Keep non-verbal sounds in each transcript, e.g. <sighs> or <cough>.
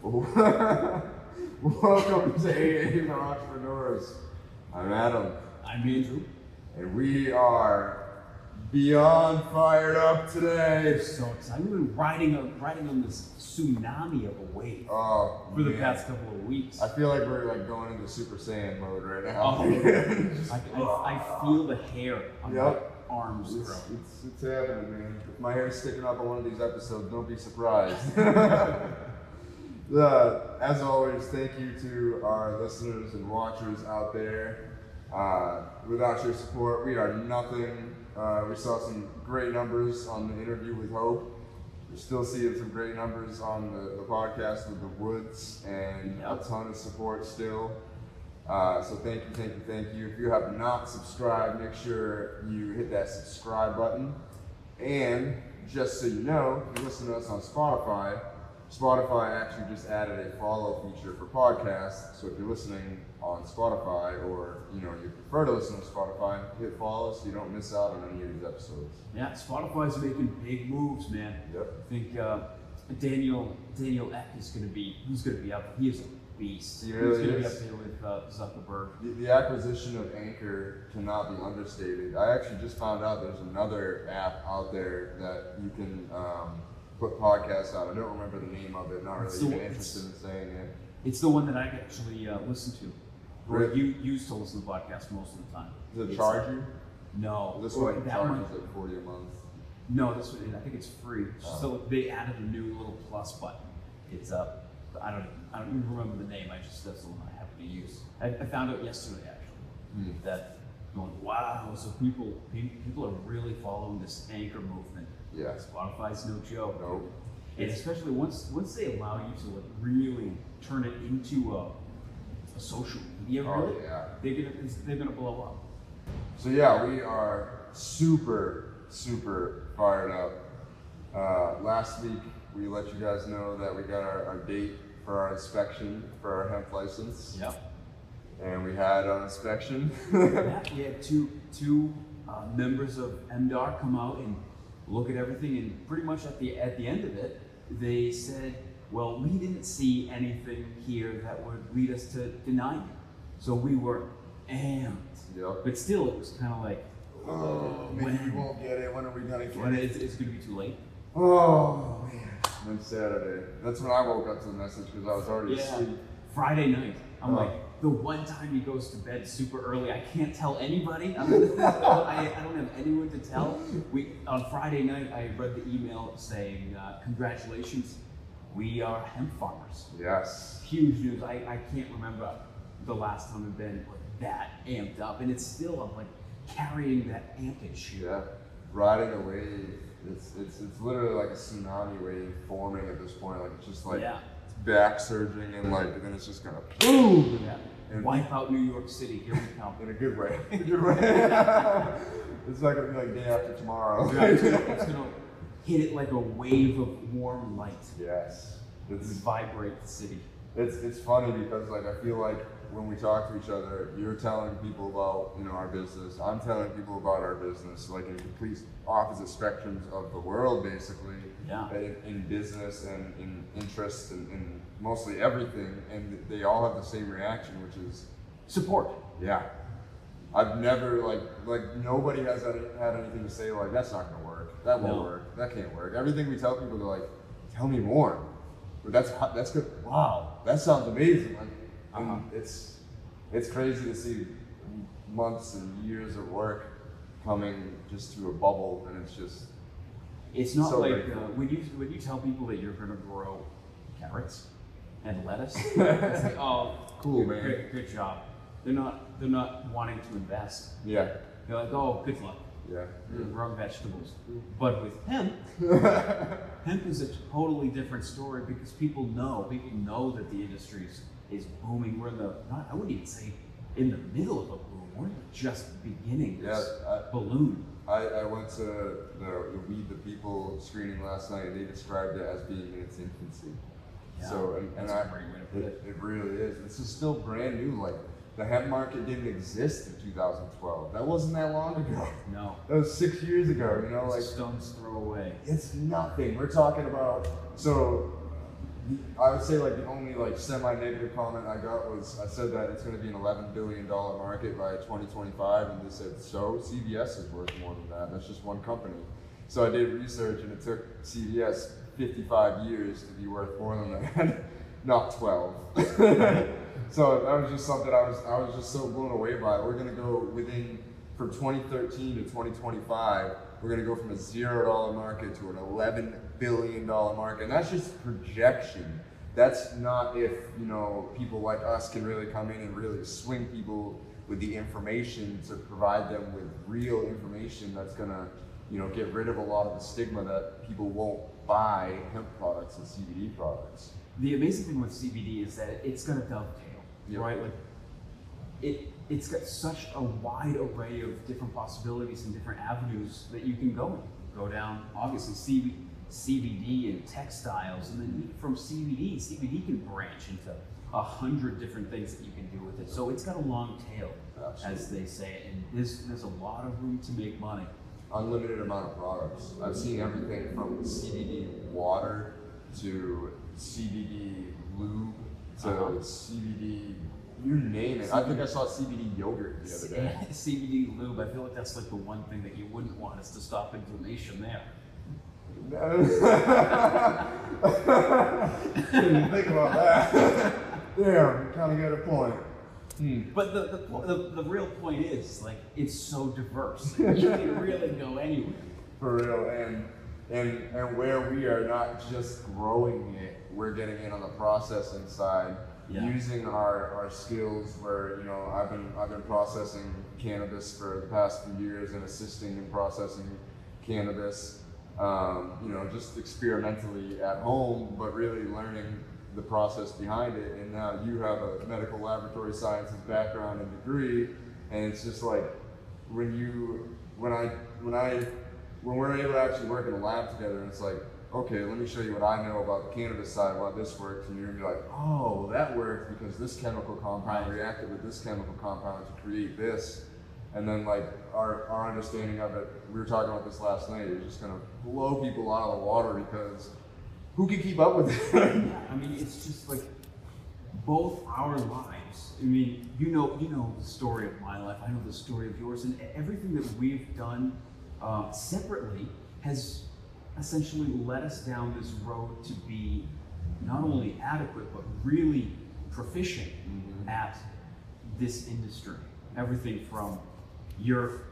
<laughs> Welcome to AA for Entrepreneurs. I'm Adam, I'm Andrew. and we are beyond fired up today. So excited. We've been riding on riding on this tsunami of a wave Oh, for the past couple of weeks. I feel like we're like going into Super Saiyan mode right now. Oh. <laughs> Just- I, I, I feel the hair on Yep. my arms It's, grow. it's, it's happening, man. If my hair's sticking up on one of these episodes, don't be surprised. <laughs> Uh, as always, thank you to our listeners and watchers out there. Uh, without your support, we are nothing. Uh, we saw some great numbers on the interview with Hope. We're still seeing some great numbers on the, the podcast with the Woods and a ton of support still. Uh, so thank you, thank you, thank you. If you have not subscribed, make sure you hit that subscribe button. And just so you know, you listen to us on Spotify, Spotify actually just added a follow feature for podcasts. So if you're listening on Spotify or you know you prefer to listen to Spotify, hit follow so you don't miss out on any of these episodes. Yeah, Spotify's making big moves, man. Yep. I think uh, Daniel Daniel Ek is going to be he's going to be up. He is a beast. He he's really going to be up there with uh, Zuckerberg. The, the acquisition of Anchor cannot be understated. I actually just found out there's another app out there that you can um, put podcasts out. I don't remember the name of it. Not really even interested in saying it. It's the one that I actually uh, listen to. Or Really? you used to listen to podcasts most of the time. Does it charge uh, you? No. This one that charges one- like forty a month. No, this one, I think it's free. Oh. So they added a new little plus button. It's up. I don't. I don't even remember the name. I just that's the one I happen to use. I, I found out yesterday actually Hmm. that going wow. So people people are really following this anchor movement. Yeah. Spotify's no joke. Nope. And especially once once they allow you to like really turn it into a, a social media, Oh really, yeah. they're gonna they're gonna blow up. So yeah, we are super, super fired up. Uh, last week we let you guys know that we got our, our date for our inspection for our hemp license, Yep. and we had an inspection. <laughs> yeah, we had two two uh, members of MDAR come out and look at everything, and pretty much at the at the end of it, they said, "Well, we didn't see anything here that would lead us to deny you." So we were amped, yep. but still, it was kind of like, Oh, maybe we won't get it. When are we gonna get "Well, it? it's, it's going to be too late." Oh man. Then Saturday. That's when I woke up to the message because I was already Yeah. asleep. Friday night, I'm Oh. like, the one time he goes to bed super early, I can't tell anybody. I, I don't have anyone to tell. We on Friday night, I read the email saying, uh, "Congratulations, we are hemp farmers." Yes. Huge news. I, I can't remember the last time I've been like that amped up, and it's still I'm like carrying that ampage. Yeah. Riding a wave. It's it's it's literally like a tsunami wave forming at this point. Like it's just like yeah, back surging and like and then it's just gonna boom yeah. And- Wipe out New York City. Here we come. in a good way. <laughs> In a good way. <laughs> it's not gonna be like day after tomorrow. it's gonna hit it like a wave of warm light. yes. It's It's vibrate the city. it's it's funny because like I feel like when we talk to each other, you're telling people about you know our business. I'm telling people about our business, like in complete opposite spectrums of the world, basically. Yeah. In, in business and in interest and in mostly everything, and they all have the same reaction, which is Support. Yeah. I've never like like nobody has had, had anything to say like that's not gonna work. That won't No. work. That can't work. Everything we tell people, they're like, tell me more. But that's that's good. Wow, that sounds amazing. Like, Uh-huh. it's it's crazy to see months and years of work coming just through a bubble, and it's just It's not So like uh, when you when you tell people that you're going to grow carrots and lettuce. <laughs> it's like, oh, Cool, man. Good, good job. They're not they're not wanting to invest. yeah, They're like, oh, good luck. yeah. Growing vegetables. But with hemp, <laughs> hemp is a totally different story because people know people know that the industry is, is booming. We're in the not, I wouldn't even say in the middle of a boom. We're just beginning Yeah, this I, balloon. I, I went to the, the Weed the People screening last night, and they described it as being in its infancy. so, and, and that's I, a great way to put it, it. it really is. This is still brand new. Like the hemp market didn't exist in 2012. That wasn't that long ago. No, That was six years ago. You know, it's like stone's throw away. it's nothing. We're talking about so I would say like the only like semi-negative comment I got was I said that it's going to be an 11 billion dollar market by 2025, and they said so. CVS is worth more than that. That's just one company. So I did research, and it took CVS 55 years to be worth more than that, <laughs> not 12. <laughs> so that was just something I was I was just so blown away by. We're going to go within from 2013 to 2025 we're going to go from a zero dollar market to an 11 billion dollar market. And that's just projection. That's not if, you know, people like us can really come in and really swing people with the information to provide them with real information that's going to, you know, get rid of a lot of the stigma that people won't buy hemp products and CBD products. The amazing thing with CBD is that it's going to dovetail, Yep. right? Like it, it's got such a wide array of different possibilities and different avenues that you can go in. Go down, obviously, CB, CBD and textiles, and then even from CBD, CBD can branch into a hundred different things that you can do with it. So it's got a long tail, as they say, and there's there's a lot of room to make money. Unlimited amount of products. I've seen everything from CBD water to CBD lube to Uh-huh. CBD, you name it. I think I saw CBD yogurt the other day. <laughs> CBD lube, I feel like that's like the one thing that you wouldn't want is to stop inflammation there. Didn't think about that. Damn, you kind of get a point. Hmm. But the, the, the, the real point is, like, it's so diverse. you <laughs> can really go anywhere. For real, and and and where we are not just growing it, we're getting in on the processing side, Yeah. using our, our skills. Where you know I've been I've been processing cannabis for the past few years and assisting in processing cannabis. Um, you know, just experimentally at home, but really learning the process behind it. And now you have a medical laboratory sciences background and degree, and it's just like when you when I when I when we're able to actually work in a lab together, and it's like, okay, let me show you what I know about the cannabis side, why this works, and you're gonna be like, oh, well, that worked because this chemical compound Right. reacted with this chemical compound to create this, and then like our our understanding of it, we were talking about this last night, is just gonna blow people out of the water because who can keep up with it? Yeah, <laughs> I mean, it's just like both our lives. I mean, you know, you know the story of my life. I know the story of yours, and everything that we've done uh, separately has essentially led us down this road to be not only adequate but really proficient at this industry. Everything from your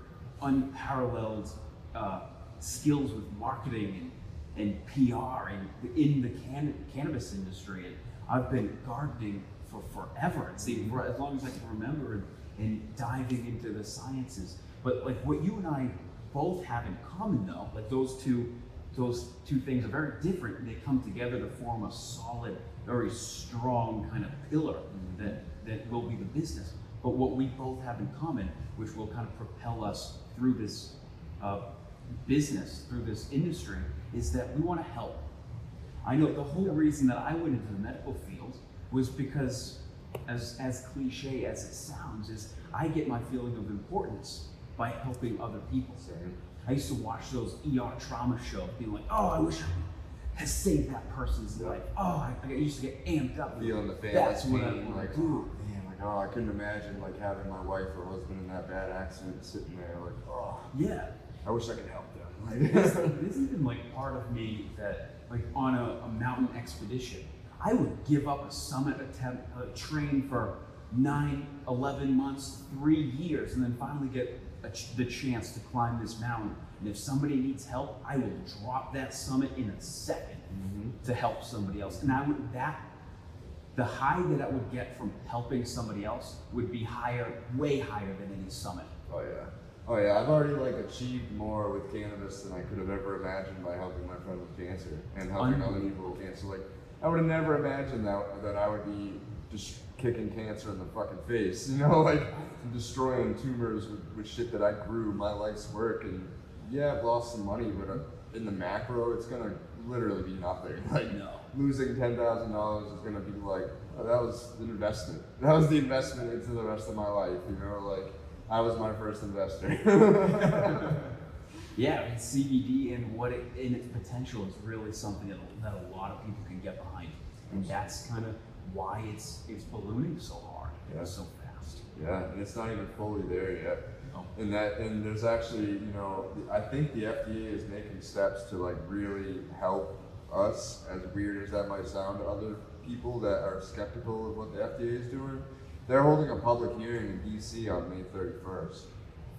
unparalleled uh, skills with marketing and, and PR and in the can- cannabis industry. And I've been gardening for forever. As long as I can remember and, and diving into the sciences. But like what you and I both have in common though, like those two those two things are very different. They come together to form a solid, very strong kind of pillar that, that will be the business. But what we both have in common, which will kind of propel us through this uh, business, through this industry, is that we want to help. I know the whole reason that I went into the medical field was because, as, as cliche as it sounds, is I get my feeling of importance by helping other people. I used to watch those ER trauma shows, being like, "Oh, I wish I had saved that person's life." Oh, I, I used to get amped up. Feeling the family That's what I want like, to do. Like, oh, I couldn't imagine like having my wife or husband in that bad accident sitting there, like, oh, Yeah, I wish I could help them. <laughs> This there's even like part of me that, like, on a, a mountain expedition, I would give up a summit attempt, uh, train for nine, 11 months, three years, and then finally get a ch- the chance to climb this mountain. And if somebody needs help, I will drop that summit in a 2nd to help somebody else. And I would that the high that I would get from helping somebody else would be higher, way higher than any summit. Oh yeah. Oh yeah, I've already like achieved more with cannabis than I could have ever imagined by helping my friend with cancer and helping other people with cancer. Like I would have never imagined that that I would be just kicking cancer in the fucking face. <laughs> You know, like destroying tumors with, with shit that I grew my life's work and yeah, I've lost some money, but uh, in the macro, it's gonna literally be nothing. <laughs> Like No. Losing ten thousand dollars is gonna be like oh, that was an investment. <laughs> That was the investment into the rest of my life. You know, like I was my first investor. <laughs> Yeah, I mean, CBD and what it in its potential is really something that, that a lot of people can get behind. and that's kind of why it's it's ballooning so hard, Yeah. so fast. Yeah, and it's not even fully there yet. Oh. And that, and there's actually, you know, I think the FDA is making steps to like really help us. As weird as that might sound to other people that are skeptical of what the FDA is doing, they're holding a public hearing in DC on May 31st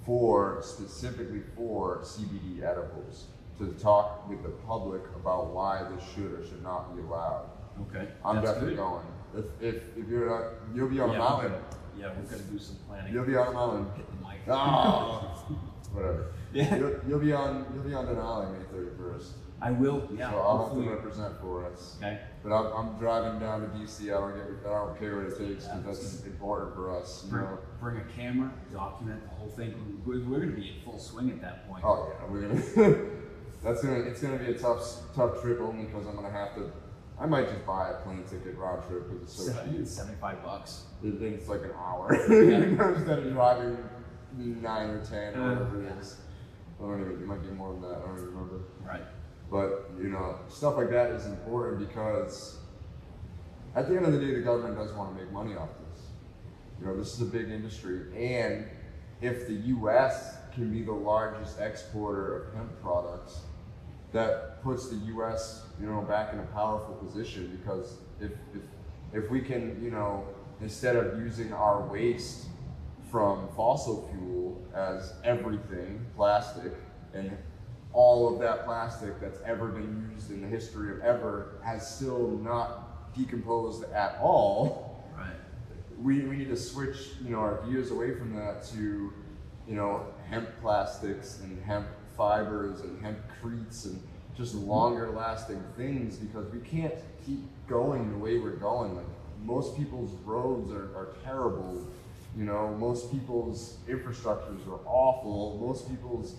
for specifically for CBD edibles to talk with the public about why this should or should not be allowed. Okay, I'm that's definitely good. going. If, if, if you're not, you'll be on yeah, a we're mountain. gonna, yeah, we're gonna do some planning. You'll be on a mountain. <laughs> Hit the mic. Ah, <laughs> whatever. Yeah. You'll, you'll be on you'll be on Denali May thirty first. I will. Yeah. so I'll have hopefully. to represent for us. Okay. But I'm, I'm driving down to DC. I don't get I don't care what it takes because that's important for us. You Bring, know. bring a camera, document the whole thing. We're, we're going to be in full swing at that point. Oh yeah, we're gonna. <laughs> that's gonna it's gonna be a tough tough trip only because I'm gonna have to. I might just buy a plane ticket round trip because it's so Seven- cheap. Seventy-five bucks. It- It's like an hour <laughs> <laughs> instead of driving nine or ten or Uh, whatever it is. I don't even. It might be more than that. I don't even remember. Right. But you know, stuff like that is important because at the end of the day, the government does want to make money off this. You know, this is a big industry, and if the U.S. can be the largest exporter of hemp products, that puts the U.S. you know back in a powerful position because if if if we can you know instead of using our waste from fossil fuel as everything plastic and all of that plastic that's ever been used in the history of ever has still not decomposed at all. Right. we, we need to switch you know our views away from that to you know hemp plastics and hemp fibers and hempcretes and just longer lasting things because we can't keep going the way we're going. Like most people's roads are, are terrible you know? Most people's infrastructures are awful. Most people's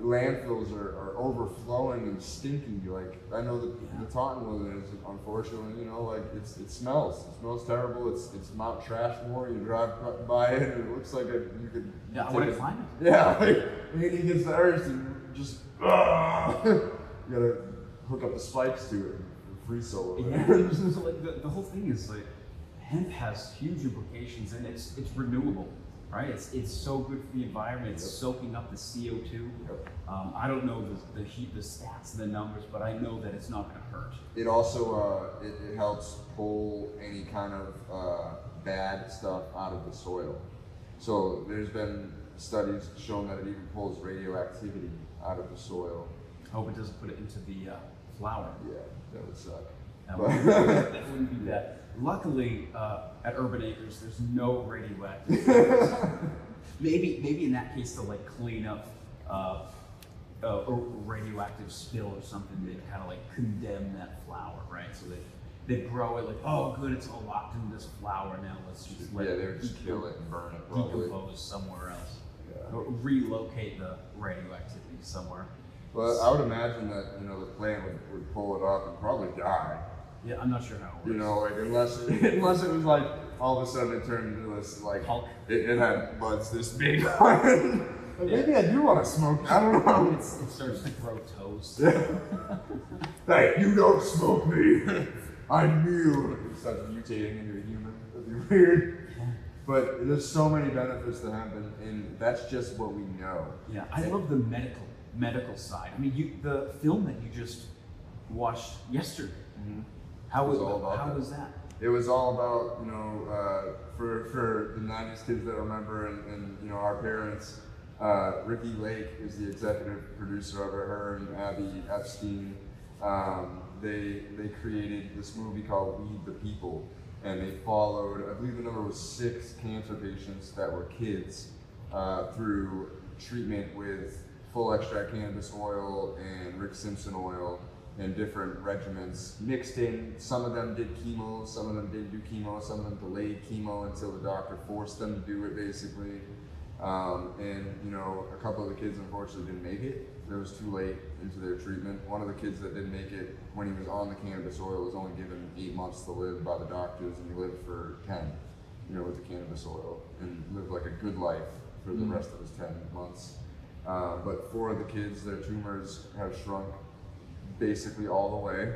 landfills are, are overflowing and stinky. Like I know that the Taunton one is unfortunately, you know, like it's it smells. It smells terrible. It's it's Mount Trashmore. You drive by it and it looks like a, you could. Yeah, I want to climb it. Yeah, <laughs> like and he gets the earth and just <laughs> you gotta hook up the spikes to it and free solo. Yeah. <laughs> so like the, the whole thing is like hemp has huge implications and it's it's renewable, right? It's it's so good for the environment. It's Yep. soaking up the CO two. Yep. Um, I don't know the, the heat, the stats, and the numbers, but I know that it's not going to hurt. It also uh, it, it helps pull any kind of uh, bad stuff out of the soil. So there's been studies showing that it even pulls radioactivity out of the soil. Hope it doesn't put it into the uh, flour. Yeah, that would suck. That wouldn't, <laughs> that wouldn't be that. Luckily, uh, at Urban Acres, there's no radioactive. things. <laughs> maybe, maybe in that case, to like clean up uh, a, a radioactive spill or something, they kind of like condemn that flower, right? So they they grow it like, oh, good, it's all locked in this flower now. Let's just let yeah, they would it just kill it and burn it probably. decompose somewhere else. Yeah. Or relocate the radioactivity somewhere. But I would imagine that you know the plant would, would pull it up and probably die. Yeah, I'm not sure how it works. You know, like unless it, <laughs> unless it was like all of a sudden it turned into this like Hulk. it, it had buds this big on it. Like, Maybe I do want to smoke. I don't know. It's, it starts to grow toast. Hey, you don't smoke me. I'm you. It starts mutating into a human. That'd be weird. But there's so many benefits to hemp, and, and that's just what we know. Yeah, I love the medical medical side. I mean, you the film that you just watched yesterday. Mm-hmm. How was was all about how that. was that? It was all about, you know, uh, for, for the 90s kids that remember, and, and you know, our parents. Uh, Ricki Lake is the executive producer of it, her and Abby Epstein. Um, they, they created this movie called Weed the People, and they followed, I believe the number was six cancer patients that were kids uh, through treatment with full extract cannabis oil and Rick Simpson oil and different regimens mixed in. Some of them did chemo, some of them didn't do chemo, some of them delayed chemo until the doctor forced them to do it basically. Um, and you know, a couple of the kids unfortunately didn't make it. It was too late into their treatment. One of the kids that didn't make it when he was on the cannabis oil was only given eight months to live by the doctors, and he lived for ten. You know, with the cannabis oil, and lived like a good life for the Mm. rest of his ten months. Uh, but four of the kids, their tumors have shrunk basically all the way.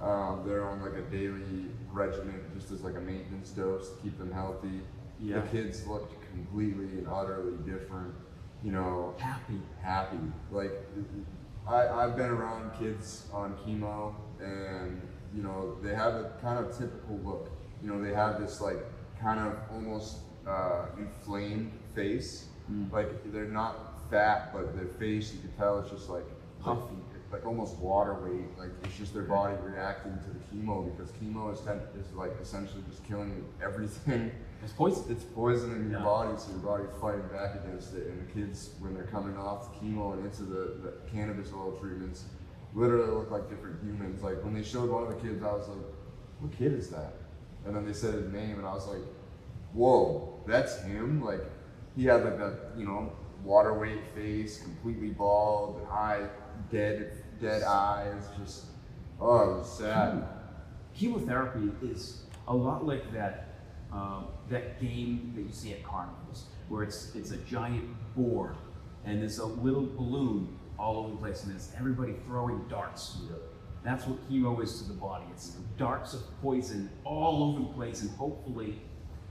Um, they're on like a daily regimen, just as like a maintenance dose to keep them healthy. Yeah. The kids looked completely and utterly different. You know, Happy. happy. Like I, I've been around kids on chemo and you know, they have a kind of typical look. You know, they have this like kind of almost uh, inflamed face. Mm. Like they're not fat, but their face you can tell it's just like Puffy. Like almost water weight. Like it's just their body reacting to the chemo because chemo is, ten- is like essentially just killing everything. <laughs> It's poison. It's poison in your Yeah. body, so your body's fighting back against it. And the kids, when they're coming off the chemo and into the, the cannabis oil treatments, literally look like different humans. Like when they showed one of the kids, I was like, "What kid is that?" And then they said his name, and I was like, "Whoa, that's him!" Like he had like that, you know, water weight face, completely bald, eye dead, dead eyes, just oh, it was sad. Chemotherapy is a lot like that um, that game that you see at carnivals, where it's it's a giant board and there's a little balloon all over the place, and there's everybody throwing darts. You. That's what chemo is to the body. It's darts of poison all over the place, and hopefully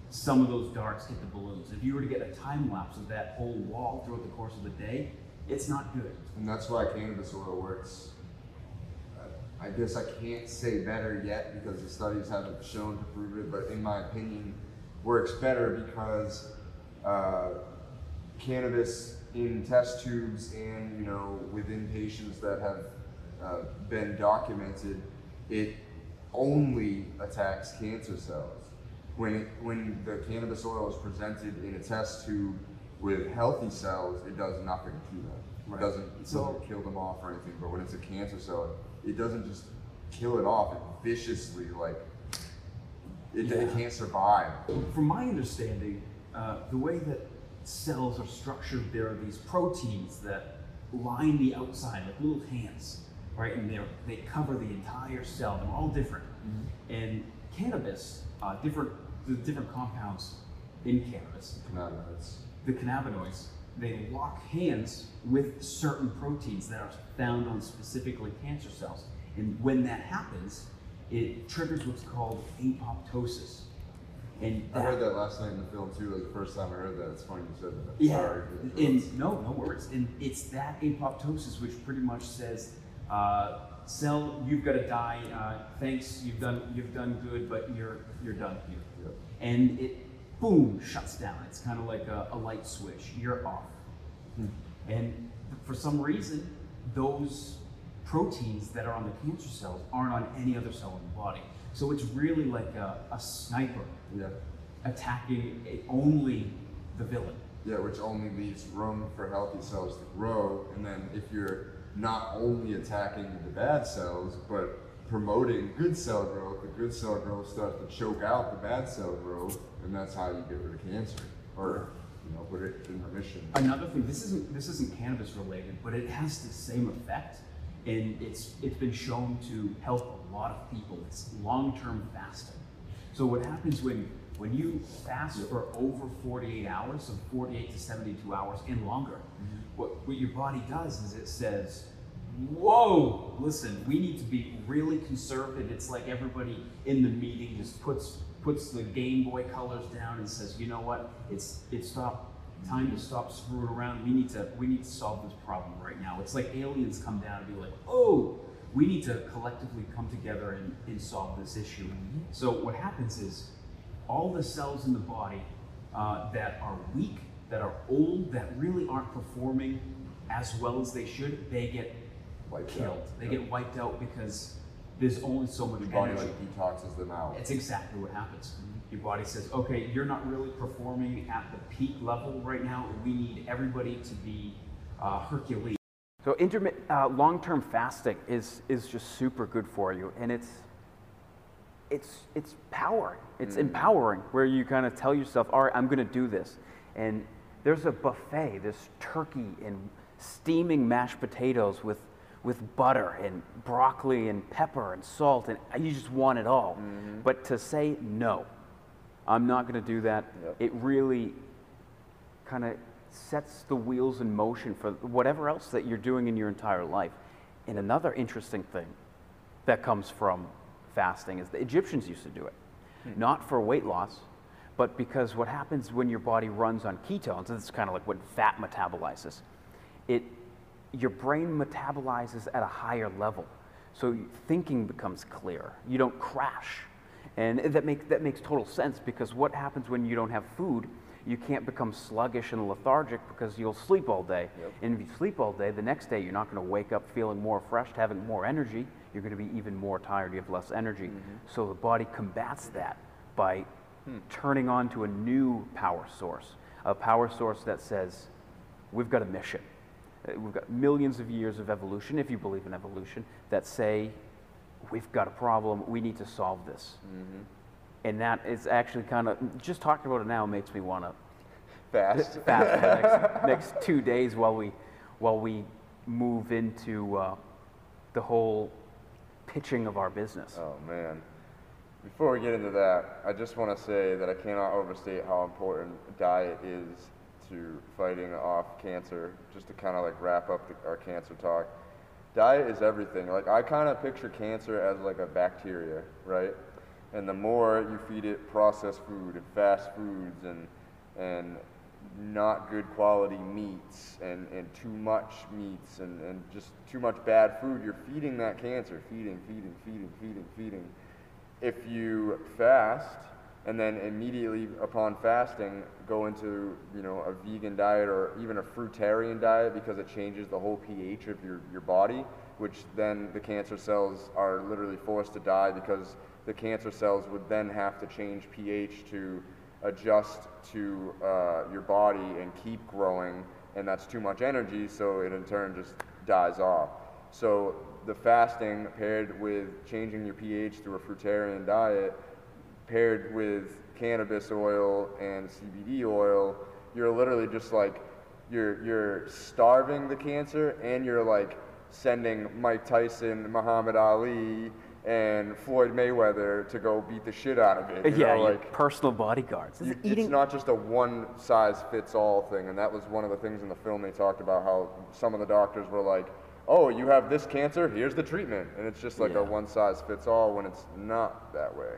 some of those darts hit the balloons. If you were to get a time lapse of that whole wall throughout the course of the day, it's not good. And that's why cannabis oil works. I guess I can't say better yet because the studies haven't shown to prove it, but in my opinion, works better because uh, cannabis in test tubes and you know within patients that have uh, been documented, it only attacks cancer cells. When it, when the cannabis oil is presented in a test tube with healthy cells, it does nothing to them. Right. It doesn't, it So- doesn't kill them off or anything. But when it's a cancer cell, it doesn't just kill it off. It viciously like it, it can't survive. From my understanding, uh, the way that cells are structured, there are these proteins that line the outside, like little hands, right? And they they cover the entire cell. They're all different. And cannabis, uh, different the different compounds in cannabis, Cannabinoids. The cannabinoids, they lock hands with certain proteins that are found on specifically cancer cells. And when that happens, it triggers what's called apoptosis. And I heard that last night in the film too. Was the first time I heard that. It's funny you said that. Yeah, Sorry. and no, no worries. And it's that apoptosis which pretty much says, uh, "Cell, you've got to die. Uh, thanks, you've done, you've done good, but you're, you're done here." Yep. And it, boom, shuts down. It's kind of like a, a light switch. You're off. Hmm. And for some reason, those proteins that are on the cancer cells aren't on any other cell in the body. So it's really like a, a sniper Yeah. attacking only the villain. Yeah, which only leaves room for healthy cells to grow. And then if you're not only attacking the bad cells, but promoting good cell growth, the good cell growth starts to choke out the bad cell growth, and that's how you get rid of cancer. Or, you know, put it in remission. Another thing, this isn't this isn't cannabis related, but it has the same effect, and it's it's been shown to help a lot of people. It's long-term fasting. So what happens when when you fast for over 48 hours, so 48 to 72 hours and longer, mm-hmm. what what your body does is it says, "Whoa, listen, we need to be really conservative." It's like everybody in the meeting just puts puts the Game Boy colors down and says, "You know what? It's it's stop time to stop screwing around. We need to we need to solve this problem right now. It's like aliens come down and be like, oh, we need to collectively come together and, and solve this issue. So what happens is all the cells in the body uh, that are weak, that are old, that really aren't performing as well as they should, they get Wiped killed. out. They get wiped out because there's only so much Your body energy. like detoxes them out. It's exactly what happens. Your body says, okay, you're not really performing at the peak level right now. We need everybody to be uh, Hercules. So intermittent, uh, long-term fasting is is just super good for you, and it's it's it's power. It's empowering, where you kind of tell yourself, "All right, I'm going to do this," and there's a buffet. There's turkey and steaming mashed potatoes with with butter and broccoli and pepper and salt, and you just want it all. Mm-hmm. But to say no, I'm not going to do that. Yep. It really kind of sets the wheels in motion for whatever else that you're doing in your entire life. And another interesting thing that comes from fasting is the Egyptians used to do it, hmm. not for weight loss, but because what happens when your body runs on ketones, and it's kind of like what fat metabolizes, it your brain metabolizes at a higher level, so thinking becomes clear. You don't crash, and that makes that makes total sense because what happens when you don't have food? You can't become sluggish and lethargic because you'll sleep all day. Yep. And if you sleep all day, the next day you're not going to wake up feeling more refreshed, having more energy. You're going to be even more tired. You have less energy. Mm-hmm. So the body combats that by hmm. turning on to a new power source, a power source that says, we've got a mission. Uh, We've got millions of years of evolution, if you believe in evolution, that say, we've got a problem, we need to solve this. And that is actually kind of, just talking about it now makes me want to Fast. <laughs> fast for the next, <laughs> next two days while we, while we move into uh, the whole pitching of our business. Oh man. Before we get into that, I just want to say that I cannot overstate how important diet is to fighting off cancer. Just to kind of like wrap up the, our cancer talk. Diet is everything. Like I kind of picture cancer as like a bacteria, right? And the more you feed it processed food and fast foods and and not good quality meats and, and too much meats and, and just too much bad food, you're feeding that cancer. Feeding, feeding, feeding, feeding, feeding. If you fast and then immediately upon fasting go into you know a vegan diet or even a fruitarian diet because it changes the whole pH of your, your body, which then the cancer cells are literally forced to die because the cancer cells would then have to change pH to adjust to uh, your body and keep growing, and that's too much energy, so it in turn just dies off. So the fasting paired with changing your pH through a fruitarian diet, paired with cannabis oil and CBD oil, you're literally just like you're you're starving the cancer and you're like sending Mike Tyson, Muhammad Ali, and Floyd Mayweather to go beat the shit out of it. You yeah, know, like personal bodyguards. you- It's it's not just a one size fits all thing, and that was one of the things in the film they talked about how some of the doctors were like, "Oh, you have this cancer, here's the treatment," and it's just like Yeah. a one size fits all when it's not that way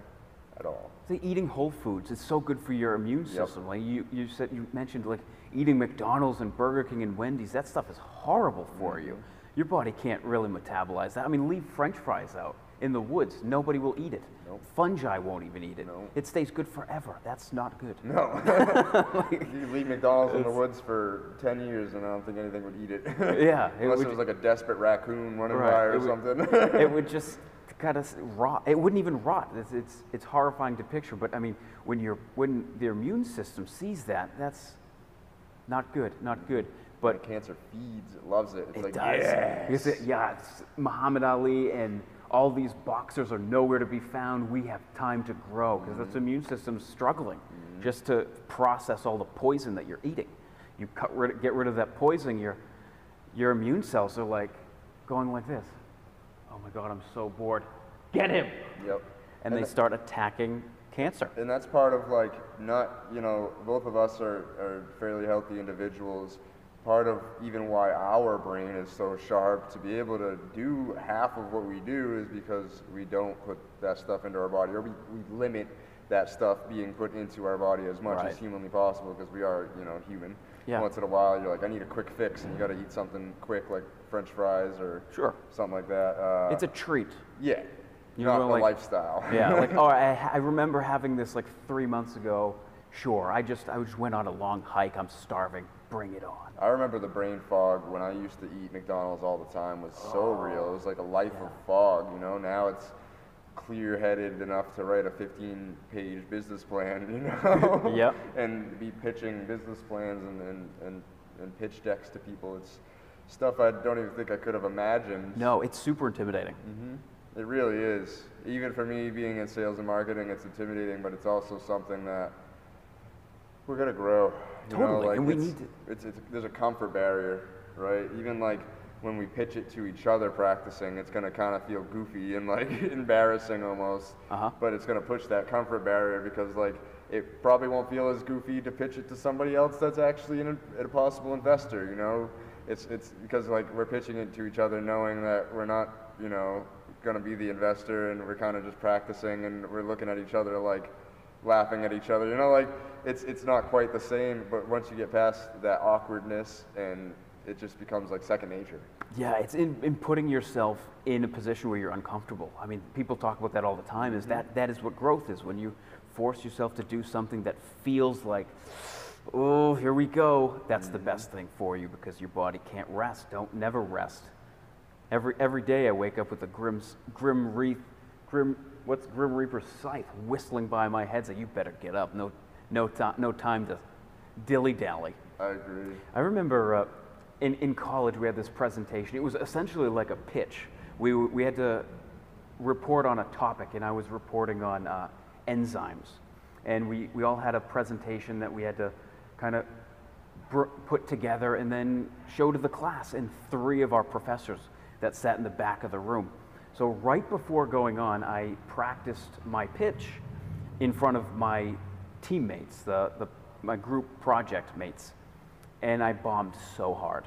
at all. See, eating whole foods is so good for your immune Yep. system. Like you, you said, you mentioned like eating McDonald's and Burger King and Wendy's. That stuff is horrible for you. Mm-hmm. Your body can't really metabolize that. I mean, leave French fries out in the woods. Nobody will eat it. Nope. Fungi won't even eat it. Nope. It stays good forever. That's not good. No, <laughs> <laughs> you leave McDonald's in the woods for ten years, and I don't think anything would eat it. Yeah, it <laughs> unless would- it was like a desperate raccoon running Right, by or it would- something. it would just of rot. It wouldn't even rot. It's, it's it's horrifying to picture. But I mean, when your when their immune system sees that, that's not good. Not good. But cancer feeds, it loves it. It's It like does. yes. It, yeah, it's Muhammad Ali and all these boxers are nowhere to be found. We have time to grow because its mm-hmm. immune system's struggling mm-hmm. just to process all the poison that you're eating. You cut rid, get rid of that poison, your your immune cells are like going like this. Oh my God, I'm so bored. Get him! Yep. And they th- start attacking cancer. and that's part of like not you know both of us are, are fairly healthy individuals part of even why our brain is so sharp to be able to do half of what we do is because we don't put that stuff into our body or we, we limit that stuff being put into our body as much Right. as humanly possible because we are you know human Yeah. once in a while you're like i need a quick fix and you got to eat something quick like french fries or Sure. something like that uh, It's a treat. yeah You not know, the like- lifestyle <laughs> Yeah, like oh, I, <laughs> I remember having this like three months ago. Sure, I just I just went on a long hike. I'm starving. Bring it on. I remember the brain fog when I used to eat McDonald's all the time was so real. It was like a life of fog, you know. Now it's clear-headed enough to write a 15-page business plan, <laughs> you know. Yep. And be pitching business plans and, and, and, and pitch decks to people. It's stuff I don't even think I could have imagined. No, it's super intimidating. It really is. Even for me, being in sales and marketing, it's intimidating, but it's also something that we're gonna grow. You know, Totally, like and we it's, need to- It's, it's there's a comfort barrier, right? Even like when we pitch it to each other practicing, it's gonna kind of feel goofy and like <laughs> embarrassing almost. Uh-huh. But it's gonna push that comfort barrier because like it probably won't feel as goofy to pitch it to somebody else that's actually an, a possible investor. You know, it's it's because like we're pitching it to each other, knowing that we're not you know gonna be the investor, and we're kind of just practicing, and we're looking at each other like laughing at each other. You know, like it's it's not quite the same, but once you get past that awkwardness, and it just becomes like second nature. Yeah, it's in, in putting yourself in a position where you're uncomfortable. I mean, people talk about that all the time. Is mm-hmm. that that is what growth is when you force yourself to do something that feels like, oh, here we go. That's the best thing for you because your body can't rest. Don't never rest. Every every day I wake up with a grim grim reap, grim what's grim reaper's scythe whistling by my head. So you better get up. No no time no time to dilly dally. I agree. I remember uh, in, in college we had this presentation. It was essentially like a pitch. We, we had to report on a topic, and I was reporting on uh, enzymes. And we, we all had a presentation that we had to kind of put together and then show to the class and three of our professors that sat in the back of the room. So, right before going on, I practiced my pitch in front of my teammates, the, the, my group project mates and I bombed so hard.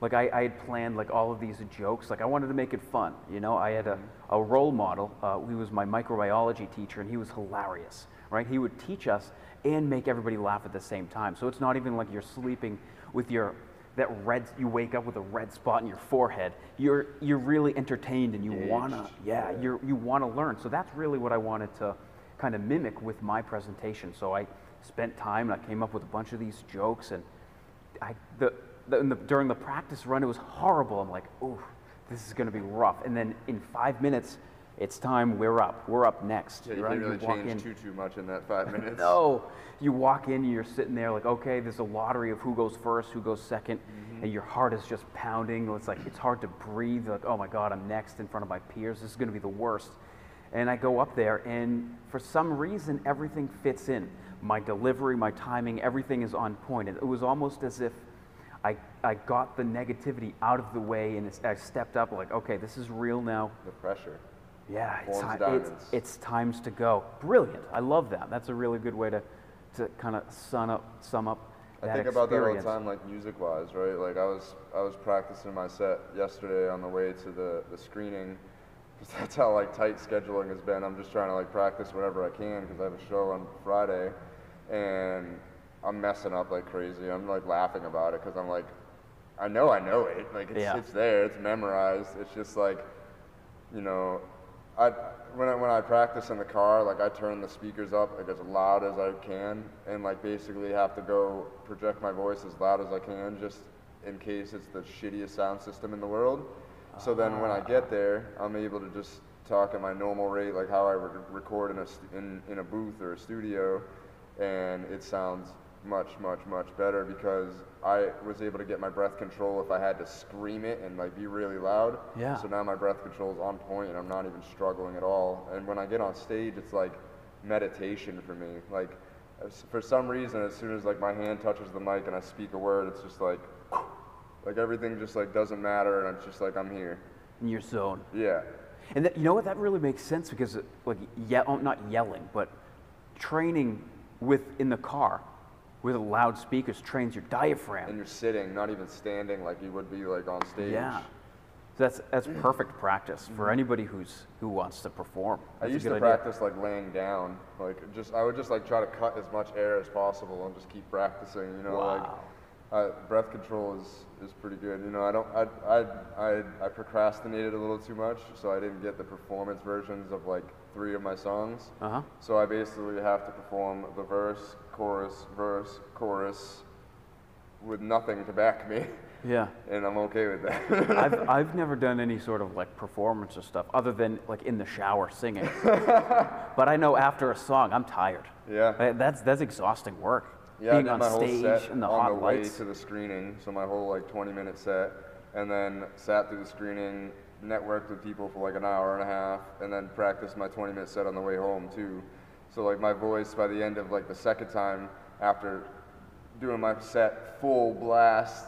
Like I, I had planned like all of these jokes. Like I wanted to make it fun. You know, I had a, a role model. Uh, he was my microbiology teacher, and he was hilarious. Right? He would teach us and make everybody laugh at the same time. So it's not even like you're sleeping with your that red. You wake up with a red spot in your forehead. You're you're really entertained, and you wanna Engaged. yeah you're you wanna learn. So that's really what I wanted to kind of mimic with my presentation. So I spent time and I came up with a bunch of these jokes and I, the, the, the, during the practice run, it was horrible. I'm like, oh, this is going to be rough. And then in five minutes, it's time. We're up. We're up next. Yeah, you right? didn't really walk change in. too too much in that five <laughs> minutes. No, you walk in, you're sitting there like, okay, there's a lottery of who goes first, who goes 2nd mm-hmm. and your heart is just pounding. It's like it's hard to breathe. Like, oh my God, I'm next in front of my peers. This is going to be the worst. And I go up there, and for some reason, everything fits in. My delivery, my timing, everything is on point. And it was almost as if I, I got the negativity out of the way, and it's, I stepped up like, okay, this is real now. The pressure. Yeah, it's, ti- it's, diamonds. it's times to go. Brilliant. I love that. That's a really good way to, to kind of sum up, sum up I that think about that all the experience. time, like music wise, right? Like I was I was practicing my set yesterday on the way to the, the screening. 'Cause <laughs> that's how like tight scheduling has been. I'm just trying to like practice whenever I can because I have a show on Friday, and I'm messing up like crazy. I'm like laughing about it because I'm like, I know I know it. Like it's Yeah. it's there. It's memorized. It's just like, you know, I when I when I practice in the car, like I turn the speakers up like as loud as I can, and like basically have to go project my voice as loud as I can, just in case it's the shittiest sound system in the world. So then when I get ah. there, I'm able to just talk at my normal rate, like how I re- record in a st- in in a booth or a studio, and it sounds much much much better because I was able to get my breath control if I had to scream it and like be really loud. Yeah. So now my breath control is on point and I'm not even struggling at all. And when I get on stage, it's like meditation for me. Like for some reason, as soon as like my hand touches the mic and I speak a word, it's just like <clears throat> like everything just like doesn't matter and it's just like I'm here. in your zone. Yeah. And that, you know what? That really makes sense because, like, yeah, oh, not yelling, but training with in the car with loudspeakers trains your diaphragm. And you're sitting, not even standing like you would be like on stage. Yeah. So that's that's perfect practice for anybody who's who wants to perform. Mm-hmm. I That's a used to idea. practice like laying down, like just I would just like try to cut as much air as possible and just keep practicing. You know, Wow. like uh, breath control is is pretty good. You know, I don't I I I I procrastinated a little too much, so I didn't get the performance versions of like three of my songs. Uh huh. So I basically have to perform the verse, chorus, verse, chorus, with nothing to back me, Yeah. <laughs> and I'm okay with that. <laughs> I've, <laughs> I've never done any sort of like performance or stuff other than like in the shower singing. but I know after a song, I'm tired. yeah. That's that's exhausting work. Yeah, Being on my whole stage set in the on hot the way lights. to the screening, so my whole like 20 minute set, and then sat through the screening, networked with people for like an hour and a half, and then practiced my 20 minute set on the way home too. So like my voice by the end of like the second time after doing my set full blast,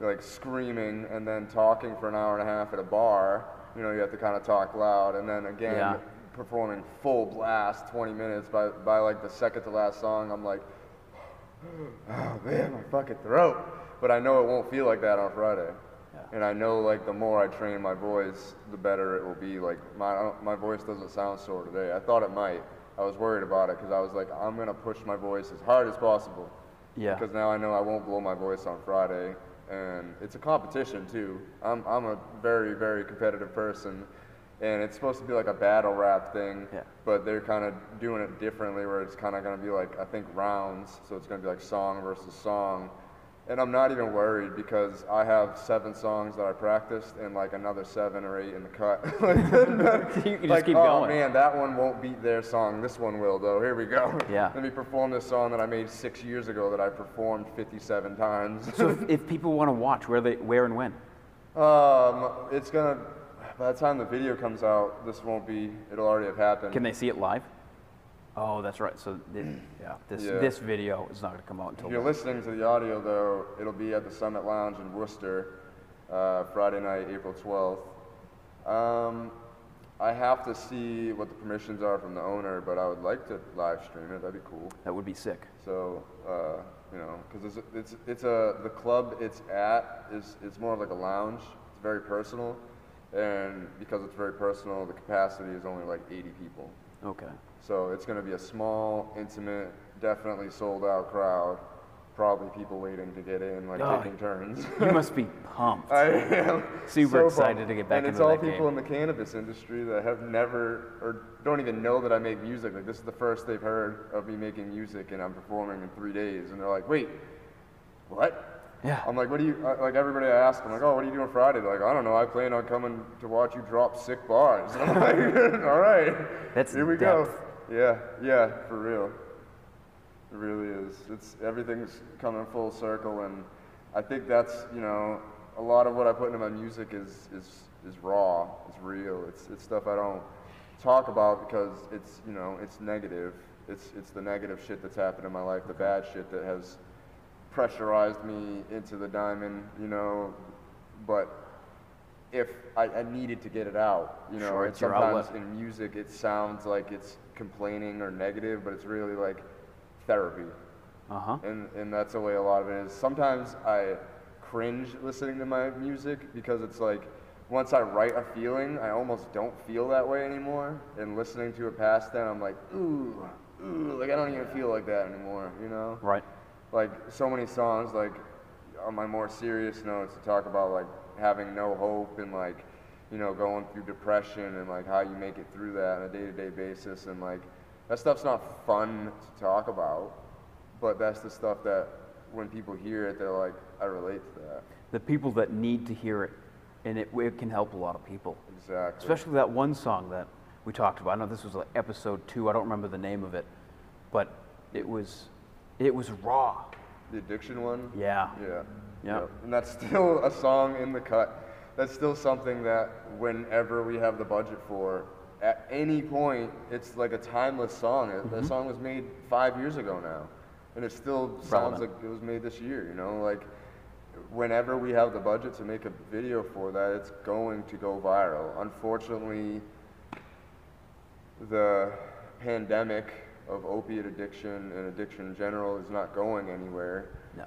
like screaming and then talking for an hour and a half at a bar, you know, you have to kind of talk loud, and then again Yeah. performing full blast 20 minutes by by like the second to last song, I'm like <sighs> oh man, my fucking throat. But I know it won't feel like that on Friday. And I know like the more I train my voice, the better it will be. Like my my voice doesn't sound sore today. I thought it might. I was worried about it because I was like, I'm gonna push my voice as hard as possible. Yeah. Because now I know I won't blow my voice on Friday, and it's a competition too. I'm I'm a very very competitive person, and it's supposed to be like a battle rap thing. Yeah. But they're kind of doing it differently, where it's kind of gonna be like I think rounds, so it's gonna be like song versus song. And I'm not even worried because I have seven songs that I practiced and like another seven or eight in the cut. <laughs> like, <laughs> You can just keep <laughs> oh going. man, that one won't beat their song. This one will though. Here we go. Yeah. Let me perform this song that I made six years ago that I performed 57 times. So if, if people want to watch, where they, where and when? um, it's gonna. By the time the video comes out, this won't be. It'll already have happened. Can they see it live? Oh, that's right. So thi- yeah, this Yeah. this video is not going to come out until If you're listening to the audio though, it'll be at the Summit Lounge in Worcester, uh, Friday night, April 12th. Um, I have to see what the permissions are from the owner, but I would like to live stream it. That'd be cool. That would be sick. So, uh, you know, because it's, it's, it's a, the club it's at is, it's more of like a lounge. It's very personal. And because it's very personal, the capacity is only like 80 people. Okay. So it's going to be a small, intimate, definitely sold out crowd. Probably people waiting to get in, like Oh. taking turns. You must be <laughs> pumped. I am Super so excited pumped. to get back into the studio. and it's into all that people game. in the cannabis industry that have never or don't even know that I make music. Like this is the first they've heard of me making music, and I'm performing in three days, and they're like, "Wait, what?" Yeah. I'm like, "What do you?" uh, Like everybody I ask, I'm like, "Oh, what are you doing Friday?" They're like, "I don't know. I plan on coming to watch you drop sick bars." <laughs> I'm like, <laughs> "All right, That's here we depth. Go." Yeah, yeah, for real. It really is. It's everything's coming full circle, and I think that's you know a lot of what I put into my music is is is raw. It's real. It's it's stuff I don't talk about because it's you know it's negative. It's it's the negative shit that's happened in my life, the bad shit that has pressurized me into the diamond. You know, but if I, I needed to get it out, you know, Sure, it's sometimes in music it sounds like it's complaining or negative, but it's really like therapy. Uh huh. And, and that's the way a lot of it is. Sometimes I cringe listening to my music because it's like once I write a feeling, I almost don't feel that way anymore. And listening to it past then, I'm like, ooh, ooh, like I don't even feel like that anymore, you know? Right. like so many songs like on my more serious notes to talk about like having no hope and like you know going through depression and like how you make it through that on a day-to-day basis and like that stuff's not fun to talk about but that's the stuff that when people hear it they're like i relate to that The people that need to hear it, and it, it can help a lot of people. exactly Especially that one song that we talked about. I know this was like episode two. I don't remember the name of it, but it was it was raw. the addiction one Yeah. Yeah. Yeah. Yep. And that's <laughs> still a song in the cut. That's still something that whenever we have the budget for, at any point, it's like a timeless song. Mm-hmm. The song was made five years ago now, and it still sounds Relevant. like it was made this year. You know, like whenever we have the budget to make a video for that, it's going to go viral. Unfortunately, the pandemic of opiate addiction and addiction in general is not going anywhere. No.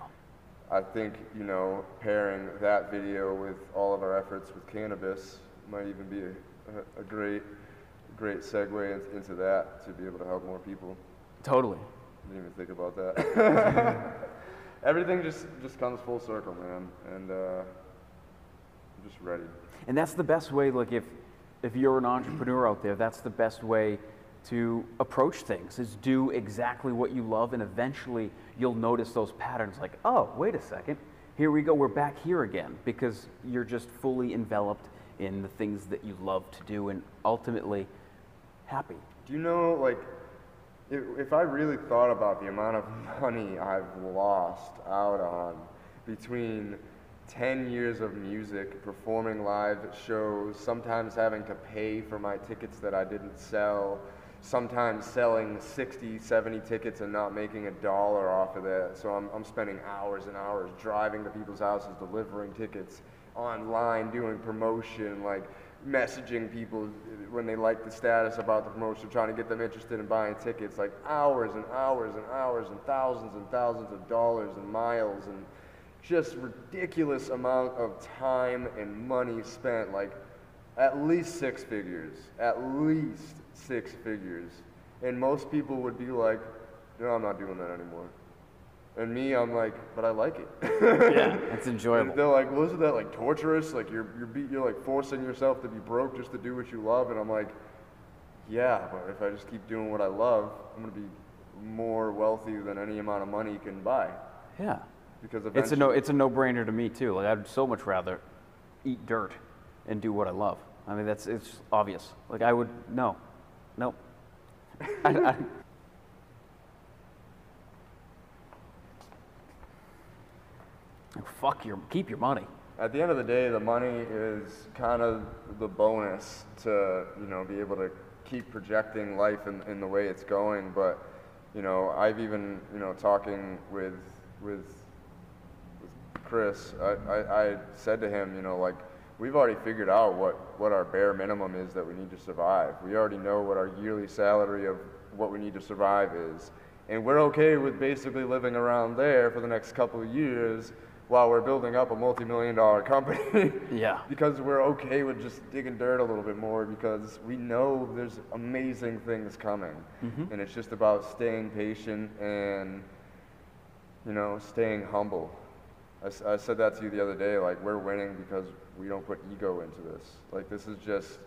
I think, you know, pairing that video with all of our efforts with cannabis might even be a, a, a great, great segue into that to be able to help more people. Totally. I Didn't even think about that. <laughs> Everything just, just comes full circle, man, and uh, I'm just ready. And that's the best way, like if if you're an entrepreneur out there, that's the best way to approach things is do exactly what you love and eventually you'll notice those patterns like, oh, wait a second, here we go, we're back here again because you're just fully enveloped in the things that you love to do and ultimately happy. Do you know, like, if, if I really thought about the amount of <laughs> money I've lost out on between 10 years of music, performing live shows, sometimes having to pay for my tickets that I didn't sell, sometimes selling 60, 70 tickets and not making a dollar off of that. So I'm, I'm spending hours and hours driving to people's houses, delivering tickets, online, doing promotion, like messaging people when they like the status about the promotion, trying to get them interested in buying tickets, like hours and hours and hours and thousands and thousands of dollars and miles and just ridiculous amount of time and money spent, like at least six figures, at least six figures. And most people would be like, no, I'm not doing that anymore. And me, I'm like, but I like it. Yeah, <laughs> it's And enjoyable. they're like, wasn't that like torturous? Like you're you're be, you're like forcing yourself to be broke just to do what you love. And I'm like, yeah, but if I just keep doing what I love, I'm gonna be more wealthy than any amount of money can buy. Yeah. Because It's a no it's a no-brainer to me too. Like I'd so much rather eat dirt and do what I love. I mean that's it's obvious. Like I would no. Nope. <laughs> I, I, fuck your keep your money. At the end of the day, the money is kind of the bonus to you know be able to keep projecting life in, in the way it's going. But you know, I've even you know talking with with with Chris, I, I, I said to him, you know, like we've already figured out what what our bare minimum is that we need to survive. We already know what our yearly salary of what we need to survive is, and we're okay with basically living around there for the next couple of years while we're building up a multi-million dollar <laughs> company. Yeah. because we're okay with just digging dirt a little bit more because we know there's amazing things coming. Mm-hmm. And it's just about staying patient and, you know, staying humble. I, s- I said that to you the other day, like, we're winning because we don't put ego into this. Like, this is just,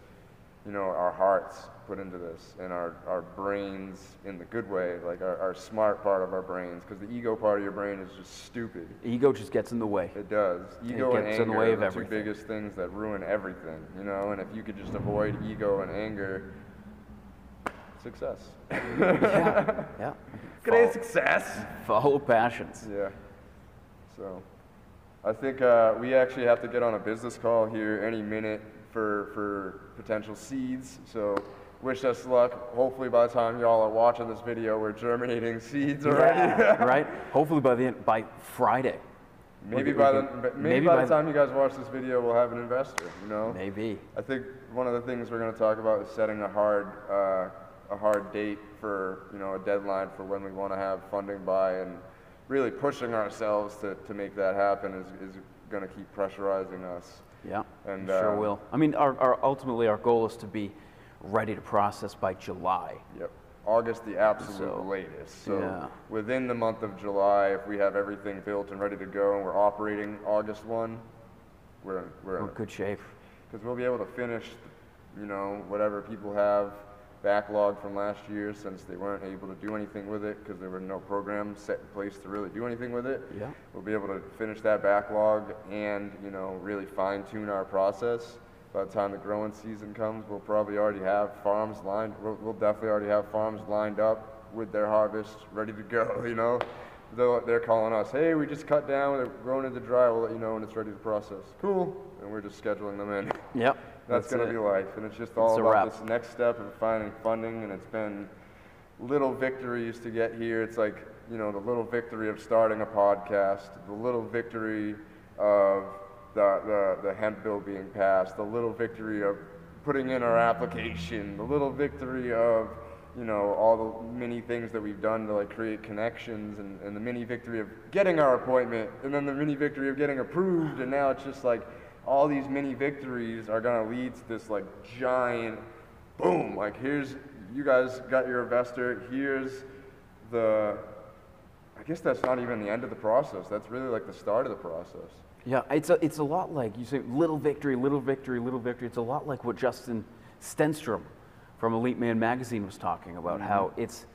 you know, our hearts put into this and our, our brains in the good way, like our, our smart part of our brains, because the ego part of your brain is just stupid. Ego just gets in the way. It does. Ego and gets in the anger way are the everything. two biggest things that ruin everything, you know. And if you could just avoid ego and anger, success. <laughs> yeah. Yeah. Great Follow, success. follow passions. Yeah. So, I think uh, we actually have to get on a business call here any minute for for potential seeds. So. Wish us luck. Hopefully, by the time y'all are watching this video, we're germinating seeds already. Yeah, <laughs> right? <laughs> Hopefully by the end, by Friday. maybe by the maybe, maybe by by the the- time you guys watch this video, we'll have an investor. You know. Maybe. I think one of the things we're going to talk about is setting a hard, uh, a hard date for, you know, a deadline for when we want to have funding by, and really pushing ourselves to, to make that happen is, is going to keep pressurizing us. Yeah. And, sure uh, will. I mean, our, our ultimately our goal is to be ready to process by July. Yep. August, the absolute So, latest. So yeah. within the month of July, if we have everything built and ready to go, and we're operating August one, we're we're We're in good shape. because we'll be able to finish, you know, whatever people have backlog from last year since they weren't able to do anything with it because there were no programs set in place to really do anything with it. Yeah. We'll be able to finish that backlog and, you know, really fine tune our process. By the time the growing season comes, we'll probably already have farms lined, we'll, we'll definitely already have farms lined up with their harvest ready to go, <laughs> you know? They're, they're calling us, hey, we just cut down, they're growing into the dry, we'll let you know when it's ready to process. Cool. And we're just scheduling them in. Yep. That's, gonna be life, and it's just all a about this next step of finding funding, and it's been little victories to get here. It's like you know the little victory of starting a podcast, the little victory of the the, the hemp bill being passed, the little victory of putting in our application, the little victory of you know all the many things that we've done to like create connections, and, and the mini victory of getting our appointment, and then the mini victory of getting approved, and now it's just like all these mini victories are gonna lead to this like giant boom. Like here's you guys got your investor. Here's the. I guess that's not even the end of the process. That's really like the start of the process. Yeah, it's a, it's a lot like you say little victory, little victory, little victory. It's a lot like what Justin Stenstrom from Elite Man magazine was talking about. Mm-hmm. How it's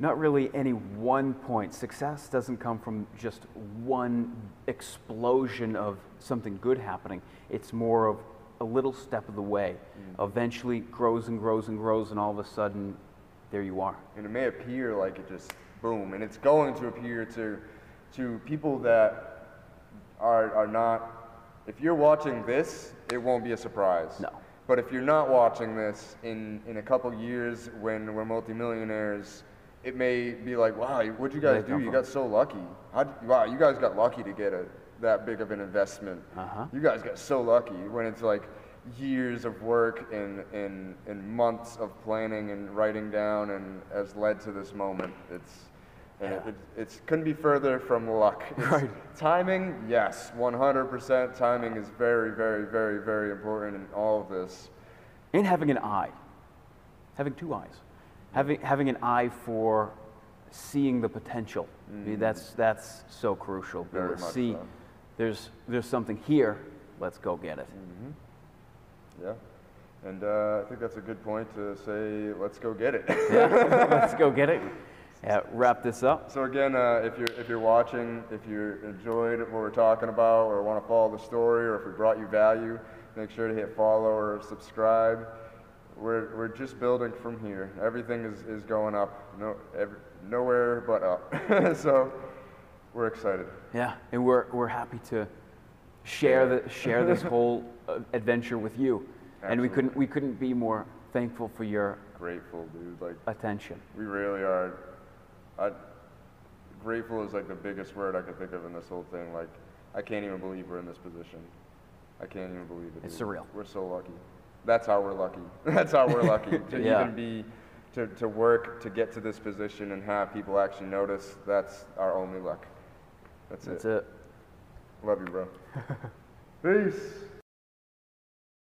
not really any one point. Success doesn't come from just one explosion of something good happening. It's more of a little step of the way. Mm. Eventually grows and grows and grows, and all of a sudden, there you are. and it may appear like it just boom, and it's going to appear to to people that are are not. If you're watching this, it won't be a surprise. No. But if you're not watching this in in a couple years when we're multimillionaires, it may be like, wow, what'd you guys do? You got so lucky. How wow, you guys got lucky to get a that big of an investment. Uh-huh. You guys got so lucky when it's like years of work and, and, and months of planning and writing down and has led to this moment. It's And it, Yeah. it it's couldn't be further from luck. <laughs> It's- Right. Timing, yes, 100%. Timing is very, very, very, very important in all of this. and having an eye, having two eyes, having having an eye for seeing the potential. I mean, that's that's so crucial. Very much see so. there's there's something here. Let's go get it. Yeah. And uh, I think that's a good point to say, let's go get it. <laughs> <laughs> Let's go get it. Yeah, wrap this up. So again, uh, if you're if you're watching, if you enjoyed what we're talking about, or want to follow the story, or if we brought you value, make sure to hit follow or subscribe. We're we're just building from here. Everything is, is going up. No, every, nowhere but up. <laughs> so we're excited. Yeah, and we're we're happy to share the share this <laughs> whole uh, adventure with you. Absolutely. And we couldn't we couldn't be more thankful for your Grateful, dude. Like attention. we really are. I, grateful is like the biggest word I could think of in this whole thing. Like I can't even believe we're in this position. I can't even believe it. It's dude. surreal. We're so lucky. That's how we're lucky. <laughs> That's how we're lucky to <laughs> Yeah. even be to, to work to get to this position and have people actually notice. That's our only luck. That's, That's it. it. Love you, bro. <laughs> Peace.